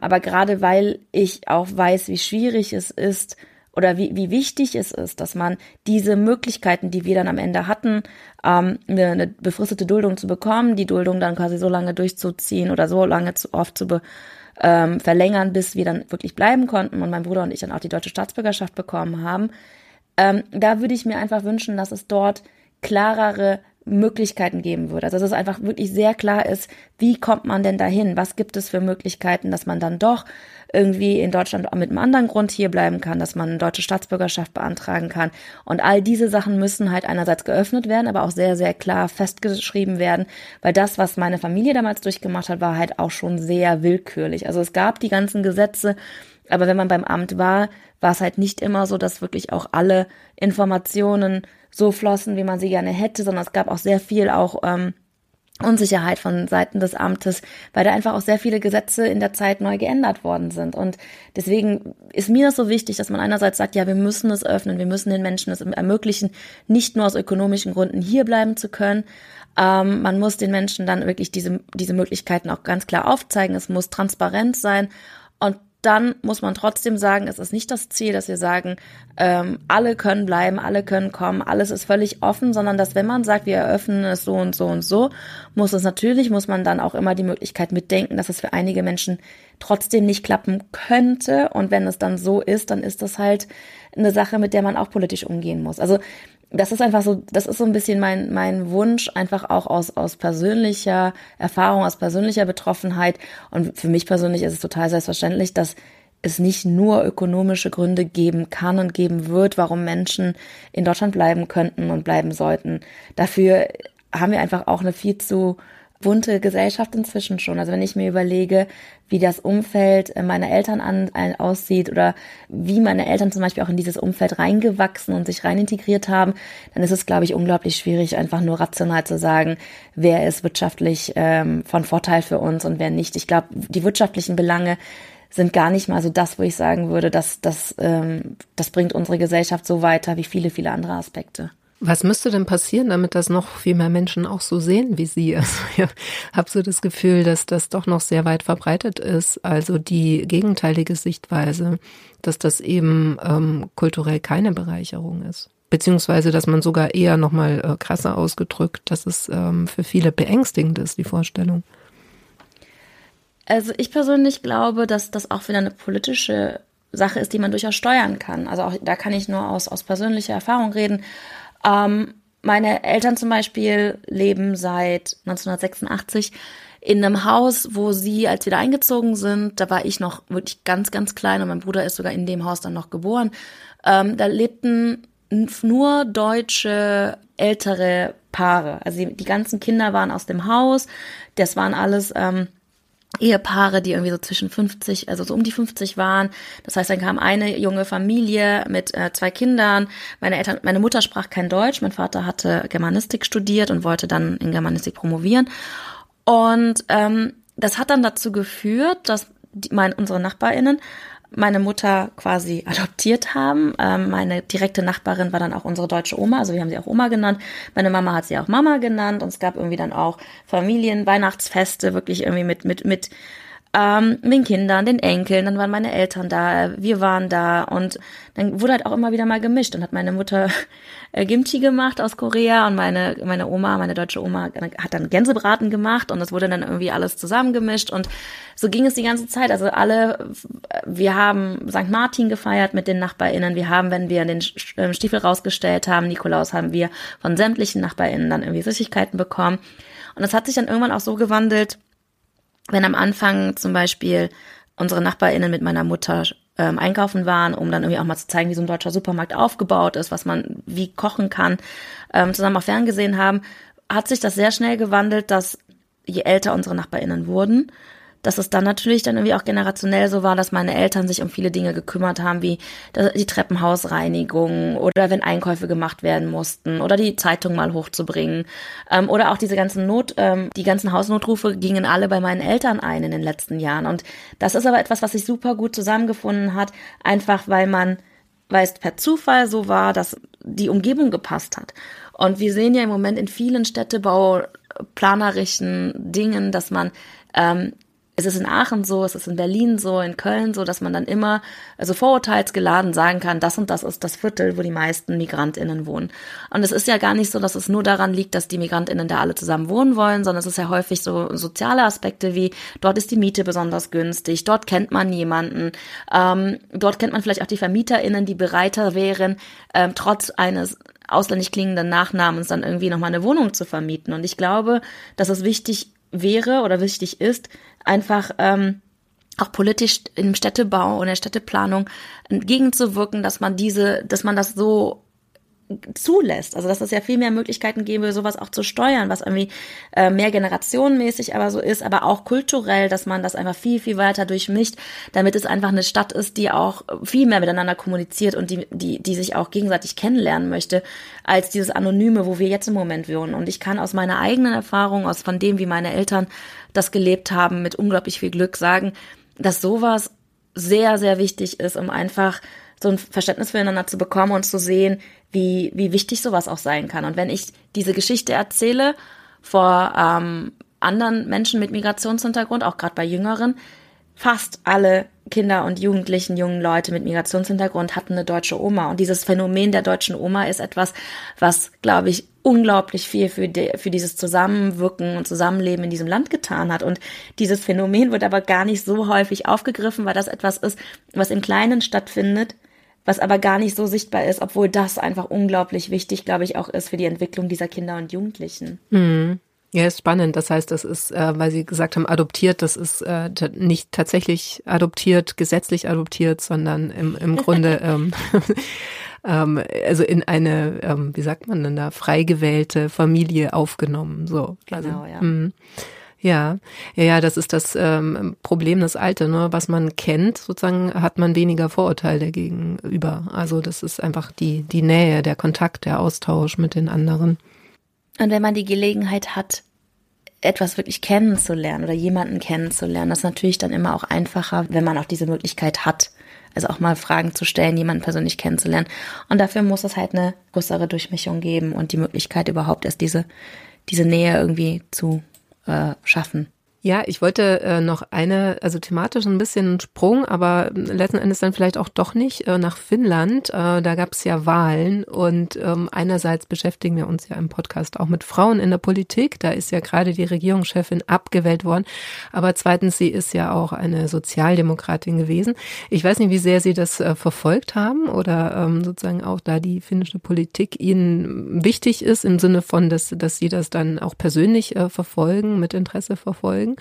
Aber gerade weil ich auch weiß, wie schwierig es ist oder wie, wie wichtig es ist, dass man diese Möglichkeiten, die wir dann am Ende hatten, ähm, eine, eine befristete Duldung zu bekommen, die Duldung dann quasi so lange durchzuziehen oder so lange zu oft zu be, ähm, verlängern, bis wir dann wirklich bleiben konnten und mein Bruder und ich dann auch die deutsche Staatsbürgerschaft bekommen haben. Ähm, da würde ich mir einfach wünschen, dass es dort klarere Möglichkeiten geben würde. Also dass es einfach wirklich sehr klar ist, wie kommt man denn dahin? Was gibt es für Möglichkeiten, dass man dann doch irgendwie in Deutschland mit einem anderen Grund hier bleiben kann, dass man eine deutsche Staatsbürgerschaft beantragen kann. Und all diese Sachen müssen halt einerseits geöffnet werden, aber auch sehr, sehr klar festgeschrieben werden, weil das, was meine Familie damals durchgemacht hat, war halt auch schon sehr willkürlich. Also es gab die ganzen Gesetze, aber wenn man beim Amt war, war es halt nicht immer so, dass wirklich auch alle Informationen so flossen, wie man sie gerne hätte, sondern es gab auch sehr viel auch ähm, Unsicherheit von Seiten des Amtes, weil da einfach auch sehr viele Gesetze in der Zeit neu geändert worden sind. Und deswegen ist mir das so wichtig, dass man einerseits sagt, ja, wir müssen es öffnen, wir müssen den Menschen es ermöglichen, nicht nur aus ökonomischen Gründen hier bleiben zu können. Ähm, man muss den Menschen dann wirklich diese, diese Möglichkeiten auch ganz klar aufzeigen. Es muss transparent sein. Und dann muss man trotzdem sagen, es ist nicht das Ziel, dass wir sagen, ähm, alle können bleiben, alle können kommen, alles ist völlig offen, sondern dass wenn man sagt, wir eröffnen es so und so und so, muss es natürlich, muss man dann auch immer die Möglichkeit mitdenken, dass es für einige Menschen trotzdem nicht klappen könnte. Und wenn es dann so ist, dann ist das halt eine Sache, mit der man auch politisch umgehen muss. Also das ist einfach so, das ist so ein bisschen mein, mein Wunsch, einfach auch aus, aus persönlicher Erfahrung, aus persönlicher Betroffenheit. Und für mich persönlich ist es total selbstverständlich, dass es nicht nur ökonomische Gründe geben kann und geben wird, warum Menschen in Deutschland bleiben könnten und bleiben sollten. Dafür haben wir einfach auch eine viel zu bunte Gesellschaft inzwischen schon. Also wenn ich mir überlege, wie das Umfeld meiner Eltern an, an, aussieht oder wie meine Eltern zum Beispiel auch in dieses Umfeld reingewachsen und sich rein integriert haben, dann ist es, glaube ich, unglaublich schwierig, einfach nur rational zu sagen, wer ist wirtschaftlich ähm, von Vorteil für uns und wer nicht. Ich glaube, die wirtschaftlichen Belange sind gar nicht mal so das, wo ich sagen würde, dass das, ähm, das bringt unsere Gesellschaft so weiter wie viele, viele andere Aspekte. Was müsste denn passieren, damit das noch viel mehr Menschen auch so sehen wie Sie? Also ich habe so das Gefühl, dass das doch noch sehr weit verbreitet ist. Also die gegenteilige Sichtweise, dass das eben ähm, kulturell keine Bereicherung ist. beziehungsweise dass man sogar eher nochmal äh, krasser ausgedrückt, dass es ähm, für viele beängstigend ist, die Vorstellung. Also ich persönlich glaube, dass das auch wieder eine politische Sache ist, die man durchaus steuern kann. Also auch da kann ich nur aus, aus persönlicher Erfahrung reden. Ähm, meine Eltern zum Beispiel leben seit 1986 in einem Haus, wo sie, als wir da eingezogen sind, da war ich noch wirklich ganz, ganz klein und mein Bruder ist sogar in dem Haus dann noch geboren. Ähm, da lebten nur deutsche ältere Paare. Also die, die, ganzen Kinder waren aus dem Haus. Das waren alles ähm, Ehepaare, die irgendwie so zwischen 50, also so um die 50 waren. Das heißt, dann kam eine junge Familie mit äh, zwei Kindern. Meine Eltern, meine Mutter sprach kein Deutsch. Mein Vater hatte Germanistik studiert und wollte dann in Germanistik promovieren. Und ähm, das hat dann dazu geführt, dass die, mein, unsere NachbarInnen meine Mutter quasi adoptiert haben. Ähm, meine direkte Nachbarin war dann auch unsere deutsche Oma, also wir haben sie auch Oma genannt. Meine Mama hat sie auch Mama genannt und es gab irgendwie dann auch Familien, Weihnachtsfeste, wirklich irgendwie mit, mit, mit ähm, den Kindern, den Enkeln, dann waren meine Eltern da, wir waren da und dann wurde halt auch immer wieder mal gemischt und hat meine Mutter äh, Kimchi gemacht aus Korea und meine meine Oma, meine deutsche Oma hat dann Gänsebraten gemacht und das wurde dann irgendwie alles zusammengemischt und so ging es die ganze Zeit. Also alle, wir haben St. Martin gefeiert mit den NachbarInnen, wir haben, wenn wir den ähm, Stiefel rausgestellt haben, Nikolaus, haben wir von sämtlichen NachbarInnen dann irgendwie Süßigkeiten bekommen und das hat sich dann irgendwann auch so gewandelt, wenn am Anfang zum Beispiel unsere NachbarInnen mit meiner Mutter ähm, einkaufen waren, um dann irgendwie auch mal zu zeigen, wie so ein deutscher Supermarkt aufgebaut ist, was man wie kochen kann, ähm, zusammen auch ferngesehen haben, hat sich das sehr schnell gewandelt, dass je älter unsere NachbarInnen wurden, dass es dann natürlich dann irgendwie auch generationell so war, dass meine Eltern sich um viele Dinge gekümmert haben, wie die Treppenhausreinigung oder wenn Einkäufe gemacht werden mussten oder die Zeitung mal hochzubringen ähm, oder auch diese ganzen Not, ähm, die ganzen Hausnotrufe gingen alle bei meinen Eltern ein in den letzten Jahren und das ist aber etwas, was sich super gut zusammengefunden hat, einfach weil man weil es per Zufall so war, dass die Umgebung gepasst hat. Und wir sehen ja im Moment in vielen städtebauplanerischen Dingen, dass man ähm, es ist in Aachen so, es ist in Berlin so, in Köln so, dass man dann immer also vorurteilsgeladen sagen kann, das und das ist das Viertel, wo die meisten Migrantinnen wohnen. Und es ist ja gar nicht so, dass es nur daran liegt, dass die Migrantinnen da alle zusammen wohnen wollen, sondern es ist ja häufig so soziale Aspekte wie dort ist die Miete besonders günstig, dort kennt man jemanden, ähm, dort kennt man vielleicht auch die Vermieterinnen, die bereiter wären, ähm, trotz eines ausländisch klingenden Nachnamens dann irgendwie nochmal eine Wohnung zu vermieten. Und ich glaube, dass es wichtig wäre oder wichtig ist, einfach ähm, auch politisch im Städtebau und der Städteplanung entgegenzuwirken, dass man diese, dass man das so zulässt. Also dass es ja viel mehr Möglichkeiten gäbe, sowas auch zu steuern, was irgendwie äh, mehr generationenmäßig aber so ist, aber auch kulturell, dass man das einfach viel, viel weiter durchmischt, damit es einfach eine Stadt ist, die auch viel mehr miteinander kommuniziert und die, die, die sich auch gegenseitig kennenlernen möchte, als dieses Anonyme, wo wir jetzt im Moment wohnen. Und ich kann aus meiner eigenen Erfahrung, aus von dem, wie meine Eltern das gelebt haben, mit unglaublich viel Glück sagen, dass sowas sehr, sehr wichtig ist, um einfach so ein Verständnis füreinander zu bekommen und zu sehen, wie, wie wichtig sowas auch sein kann. Und wenn ich diese Geschichte erzähle vor ähm, anderen Menschen mit Migrationshintergrund, auch gerade bei Jüngeren, fast alle Kinder und Jugendlichen, jungen Leute mit Migrationshintergrund hatten eine deutsche Oma. Und dieses Phänomen der deutschen Oma ist etwas, was, glaube ich, unglaublich viel für, die, für dieses Zusammenwirken und Zusammenleben in diesem Land getan hat. Und dieses Phänomen wird aber gar nicht so häufig aufgegriffen, weil das etwas ist, was im Kleinen stattfindet, was aber gar nicht so sichtbar ist, obwohl das einfach unglaublich wichtig, glaube ich, auch ist für die Entwicklung dieser Kinder und Jugendlichen. Mhm. Ja, ist spannend. Das heißt, das ist, äh, weil Sie gesagt haben, adoptiert, das ist äh, nicht tatsächlich adoptiert, gesetzlich adoptiert, sondern im, im Grunde ähm, ähm, also in eine, ähm, wie sagt man denn da, frei gewählte Familie aufgenommen. So. Also, genau, ja. Mh. Ja, ja, ja, das ist das ähm, Problem, das Alte, ne? Was man kennt, sozusagen, hat man weniger Vorurteile gegenüber. Also das ist einfach die, die Nähe, der Kontakt, der Austausch mit den anderen. Und wenn man die Gelegenheit hat, etwas wirklich kennenzulernen oder jemanden kennenzulernen, das ist natürlich dann immer auch einfacher, wenn man auch diese Möglichkeit hat. Also auch mal Fragen zu stellen, jemanden persönlich kennenzulernen. Und dafür muss es halt eine größere Durchmischung geben und die Möglichkeit überhaupt erst diese, diese Nähe irgendwie zu äh, schaffen. Ja, ich wollte äh, noch eine, also thematisch ein bisschen Sprung, aber letzten Endes dann vielleicht auch doch nicht äh, nach Finnland. Äh, da gab es ja Wahlen und ähm, einerseits beschäftigen wir uns ja im Podcast auch mit Frauen in der Politik. Da ist ja gerade die Regierungschefin abgewählt worden. Aber zweitens, sie ist ja auch eine Sozialdemokratin gewesen. Ich weiß nicht, wie sehr Sie das äh, verfolgt haben oder ähm, sozusagen auch da die finnische Politik Ihnen wichtig ist im Sinne von, dass, dass Sie das dann auch persönlich äh, verfolgen, mit Interesse verfolgen.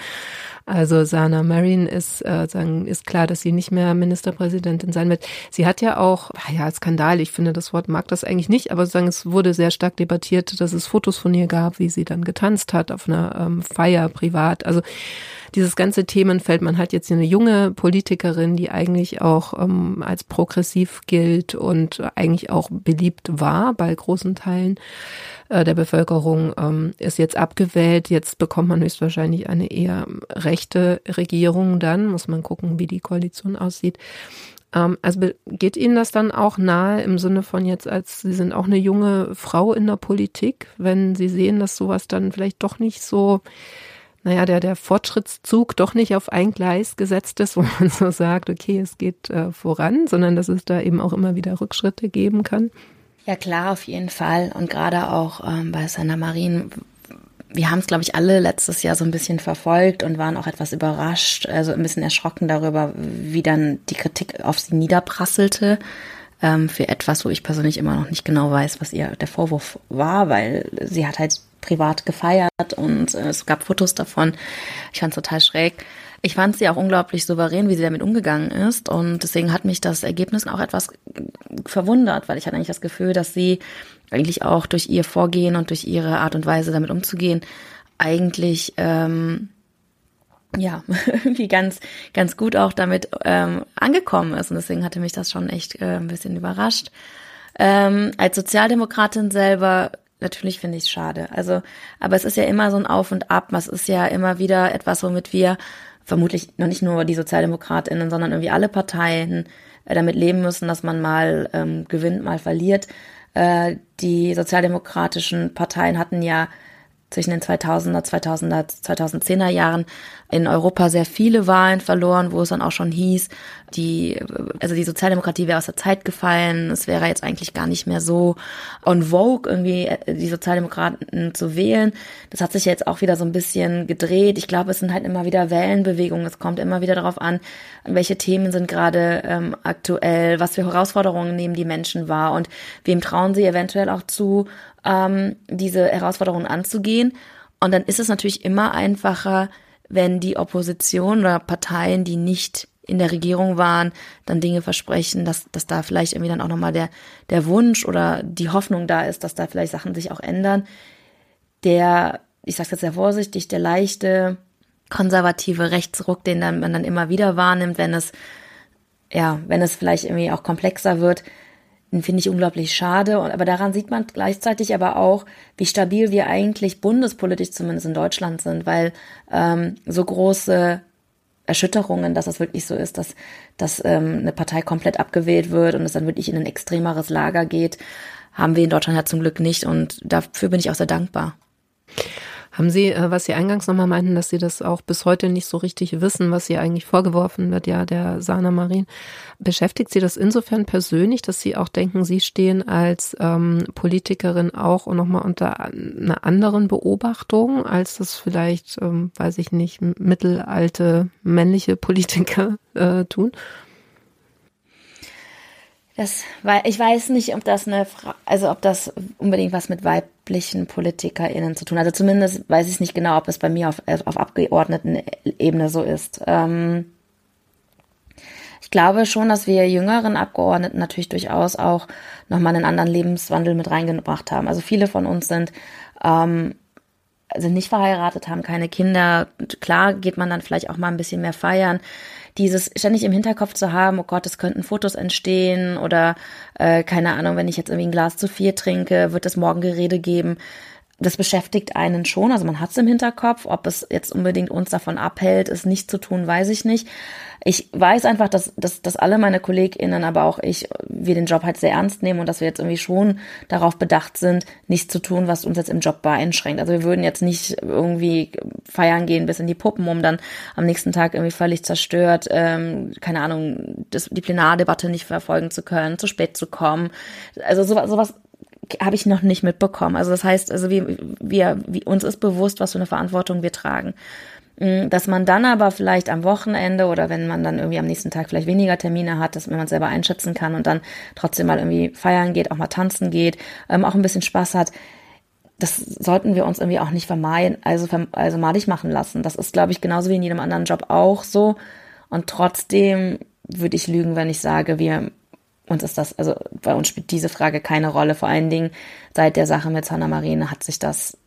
Also Sana Marin ist, äh, sagen, ist klar, dass sie nicht mehr Ministerpräsidentin sein wird. Sie hat ja auch, ah ja, Skandal, ich finde das Wort mag das eigentlich nicht, aber sagen, es wurde sehr stark debattiert, dass es Fotos von ihr gab, wie sie dann getanzt hat auf einer ähm, Feier privat. Also dieses ganze Themenfeld, man hat jetzt eine junge Politikerin, die eigentlich auch ähm, als progressiv gilt und eigentlich auch beliebt war bei großen Teilen äh, der Bevölkerung, ähm, ist jetzt abgewählt. Jetzt bekommt man höchstwahrscheinlich eine eher rechte Regierung dann, muss man gucken, wie die Koalition aussieht. Ähm, also geht Ihnen das dann auch nahe im Sinne von jetzt, als Sie sind auch eine junge Frau in der Politik, wenn Sie sehen, dass sowas dann vielleicht doch nicht so naja, der, der Fortschrittszug doch nicht auf ein Gleis gesetzt ist, wo man so sagt, okay, es geht äh, voran, sondern dass es da eben auch immer wieder Rückschritte geben kann? Ja, klar, auf jeden Fall. Und gerade auch ähm, bei Santa Marin, wir haben es, glaube ich, alle letztes Jahr so ein bisschen verfolgt und waren auch etwas überrascht, also ein bisschen erschrocken darüber, wie dann die Kritik auf sie niederprasselte ähm, für etwas, wo ich persönlich immer noch nicht genau weiß, was ihr der Vorwurf war, weil sie hat halt privat gefeiert und äh, es gab Fotos davon. Ich fand es total schräg. Ich fand sie auch unglaublich souverän, wie sie damit umgegangen ist. Und deswegen hat mich das Ergebnis auch etwas verwundert, weil ich hatte eigentlich das Gefühl, dass sie eigentlich auch durch ihr Vorgehen und durch ihre Art und Weise damit umzugehen, eigentlich ähm, ja irgendwie ganz ganz gut auch damit ähm, angekommen ist. Und deswegen hatte mich das schon echt äh, ein bisschen überrascht. Ähm, als Sozialdemokratin selber natürlich finde ich es schade. Also, aber es ist ja immer so ein Auf und Ab. Es ist ja immer wieder etwas, womit wir vermutlich noch nicht nur die SozialdemokratInnen, sondern irgendwie alle Parteien äh, damit leben müssen, dass man mal ähm, gewinnt, mal verliert. Äh, die sozialdemokratischen Parteien hatten ja zwischen den 2000er, 2000er, 2010er Jahren in Europa sehr viele Wahlen verloren, wo es dann auch schon hieß, die, also die Sozialdemokratie wäre aus der Zeit gefallen, es wäre jetzt eigentlich gar nicht mehr so on vogue, irgendwie äh, die Sozialdemokraten zu wählen. Das hat sich jetzt auch wieder so ein bisschen gedreht. Ich glaube, es sind halt immer wieder Wellenbewegungen. Es kommt immer wieder darauf an, welche Themen sind gerade ähm, aktuell, was für Herausforderungen nehmen die Menschen wahr und wem trauen sie eventuell auch zu, ähm, diese Herausforderungen anzugehen. Und dann ist es natürlich immer einfacher, wenn die Opposition oder Parteien, die nicht in der Regierung waren, dann Dinge versprechen, dass, dass da vielleicht irgendwie dann auch nochmal der, der Wunsch oder die Hoffnung da ist, dass da vielleicht Sachen sich auch ändern. Der, ich sage jetzt sehr vorsichtig, der leichte konservative Rechtsruck, den dann, man dann immer wieder wahrnimmt, wenn es, ja, wenn es vielleicht irgendwie auch komplexer wird, finde ich unglaublich schade. Aber daran sieht man gleichzeitig aber auch, wie stabil wir eigentlich bundespolitisch zumindest in Deutschland sind, weil ähm, so große Erschütterungen, dass es wirklich so ist, dass, dass ähm, eine Partei komplett abgewählt wird und es dann wirklich in ein extremeres Lager geht, haben wir in Deutschland ja zum Glück nicht und dafür bin ich auch sehr dankbar. Haben Sie, äh, was Sie eingangs nochmal meinten, dass Sie das auch bis heute nicht so richtig wissen, was Sie eigentlich vorgeworfen wird, ja, der Sana Marin. Beschäftigt Sie das insofern persönlich, dass Sie auch denken, Sie stehen als ähm, Politikerin auch nochmal unter einer anderen Beobachtung, als das vielleicht, ähm, weiß ich nicht, mittelalte männliche Politiker äh, tun? Das, weil ich weiß nicht, ob das eine, also ob das unbedingt was mit weiblichen PolitikerInnen zu tun hat. Also zumindest weiß ich nicht genau, ob es bei mir auf, auf Abgeordnetenebene so ist. Ähm, ich glaube schon, dass wir jüngeren Abgeordneten natürlich durchaus auch nochmal einen anderen Lebenswandel mit reingebracht haben. Also viele von uns sind, ähm, sind nicht verheiratet, haben keine Kinder. Klar geht man dann vielleicht auch mal ein bisschen mehr feiern dieses ständig im Hinterkopf zu haben, oh Gott, es könnten Fotos entstehen oder äh, keine Ahnung, wenn ich jetzt irgendwie ein Glas zu viel trinke, wird es morgen Gerede geben. Das beschäftigt einen schon, also man hat es im Hinterkopf, ob es jetzt unbedingt uns davon abhält, es nicht zu tun, weiß ich nicht. Ich weiß einfach, dass, dass, dass alle meine KollegInnen, aber auch ich, wir den Job halt sehr ernst nehmen und dass wir jetzt irgendwie schon darauf bedacht sind, nichts zu tun, was uns jetzt im Job beeinschränkt. Also wir würden jetzt nicht irgendwie feiern gehen bis in die Puppen, um dann am nächsten Tag irgendwie völlig zerstört, ähm, keine Ahnung, das, die Plenardebatte nicht verfolgen zu können, zu spät zu kommen. Also sowas, sowas habe ich noch nicht mitbekommen. Also das heißt, also wir, wir, wir, uns ist bewusst, was für eine Verantwortung wir tragen. Mm, dass man dann aber vielleicht am Wochenende oder wenn man dann irgendwie am nächsten Tag vielleicht weniger Termine hat, dass man selber einschätzen kann und dann trotzdem mal irgendwie feiern geht, auch mal tanzen geht, ähm, auch ein bisschen Spaß hat. Das sollten wir uns irgendwie auch nicht vermeiden, also, also malig machen lassen. Das ist, glaube ich, genauso wie in jedem anderen Job auch so. Und trotzdem würde ich lügen, wenn ich sage, wir uns ist das, also bei uns spielt diese Frage keine Rolle. Vor allen Dingen seit der Sache mit Sanna Marine hat sich das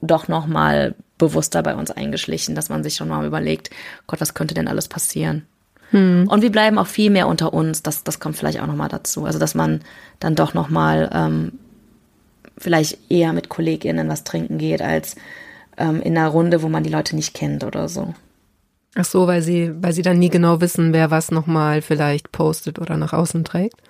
doch nochmal bewusster bei uns eingeschlichen, dass man sich schon mal überlegt, Gott, was könnte denn alles passieren? Hm. Und wir bleiben auch viel mehr unter uns. Das, das kommt vielleicht auch nochmal dazu. Also, dass man dann doch nochmal ähm, vielleicht eher mit KollegInnen was trinken geht, als ähm, in einer Runde, wo man die Leute nicht kennt oder so. Ach so, weil sie, weil sie dann nie genau wissen, wer was nochmal vielleicht postet oder nach außen trägt?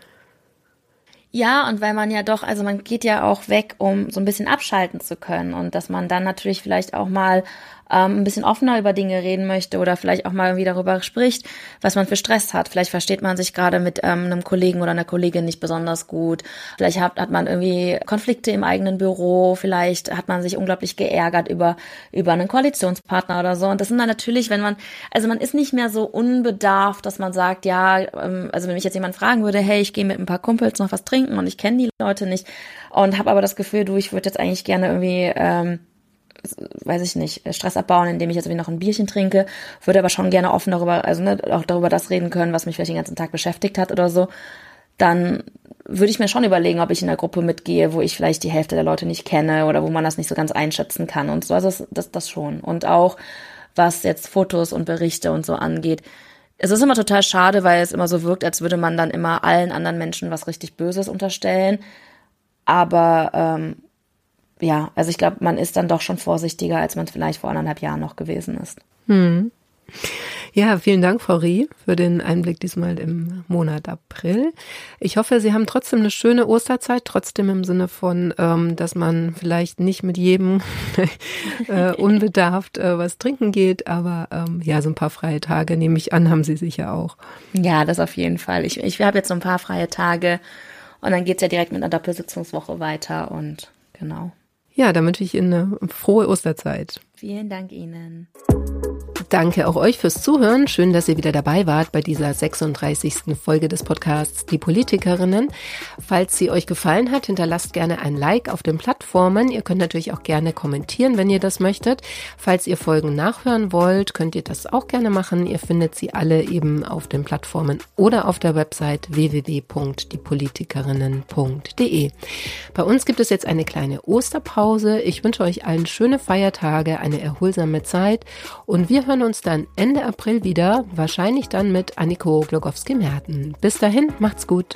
Ja, und weil man ja doch, also man geht ja auch weg, um so ein bisschen abschalten zu können und dass man dann natürlich vielleicht auch mal ähm, ein bisschen offener über Dinge reden möchte oder vielleicht auch mal irgendwie darüber spricht, was man für Stress hat. Vielleicht versteht man sich gerade mit ähm, einem Kollegen oder einer Kollegin nicht besonders gut. Vielleicht hat, hat man irgendwie Konflikte im eigenen Büro. Vielleicht hat man sich unglaublich geärgert über, über einen Koalitionspartner oder so. Und das sind dann natürlich, wenn man, also man ist nicht mehr so unbedarft, dass man sagt, ja, ähm, also wenn mich jetzt jemand fragen würde, hey, ich gehe mit ein paar Kumpels noch was trinken und ich kenne die Leute nicht und habe aber das Gefühl, du, ich würde jetzt eigentlich gerne irgendwie ähm, weiß ich nicht, Stress abbauen, indem ich jetzt irgendwie noch ein Bierchen trinke, würde aber schon gerne offen darüber, also ne, auch darüber das reden können, was mich vielleicht den ganzen Tag beschäftigt hat oder so, dann würde ich mir schon überlegen, ob ich in einer Gruppe mitgehe, wo ich vielleicht die Hälfte der Leute nicht kenne oder wo man das nicht so ganz einschätzen kann und so. Also das, das, das schon. Und auch was jetzt Fotos und Berichte und so angeht. Es ist immer total schade, weil es immer so wirkt, als würde man dann immer allen anderen Menschen was richtig Böses unterstellen. Aber ähm, ja, also ich glaube, man ist dann doch schon vorsichtiger, als man vielleicht vor anderthalb Jahren noch gewesen ist. Hm. Ja, vielen Dank, Frau Rie, für den Einblick diesmal im Monat April. Ich hoffe, Sie haben trotzdem eine schöne Osterzeit, trotzdem im Sinne von, ähm, dass man vielleicht nicht mit jedem äh, unbedarft äh, was trinken geht, aber ähm, ja, so ein paar freie Tage nehme ich an, haben Sie sicher auch. Ja, das auf jeden Fall. Ich, ich habe jetzt so ein paar freie Tage und dann geht's ja direkt mit einer Doppelsitzungswoche weiter und genau. Ja, wünsche ich Ihnen eine frohe Osterzeit. Vielen Dank Ihnen. Danke auch euch fürs Zuhören. Schön, dass ihr wieder dabei wart bei dieser 36. Folge des Podcasts Die Politikerinnen. Falls sie euch gefallen hat, hinterlasst gerne ein Like auf den Plattformen. Ihr könnt natürlich auch gerne kommentieren, wenn ihr das möchtet. Falls ihr Folgen nachhören wollt, könnt ihr das auch gerne machen. Ihr findet sie alle eben auf den Plattformen oder auf der Website www.diepolitikerinnen.de. Bei uns gibt es jetzt eine kleine Osterpause. Ich wünsche euch allen schöne Feiertage, eine erholsame Zeit und wir hören hören uns dann Ende April wieder, wahrscheinlich dann mit Anniko Glogowski-Merten. Bis dahin, macht's gut.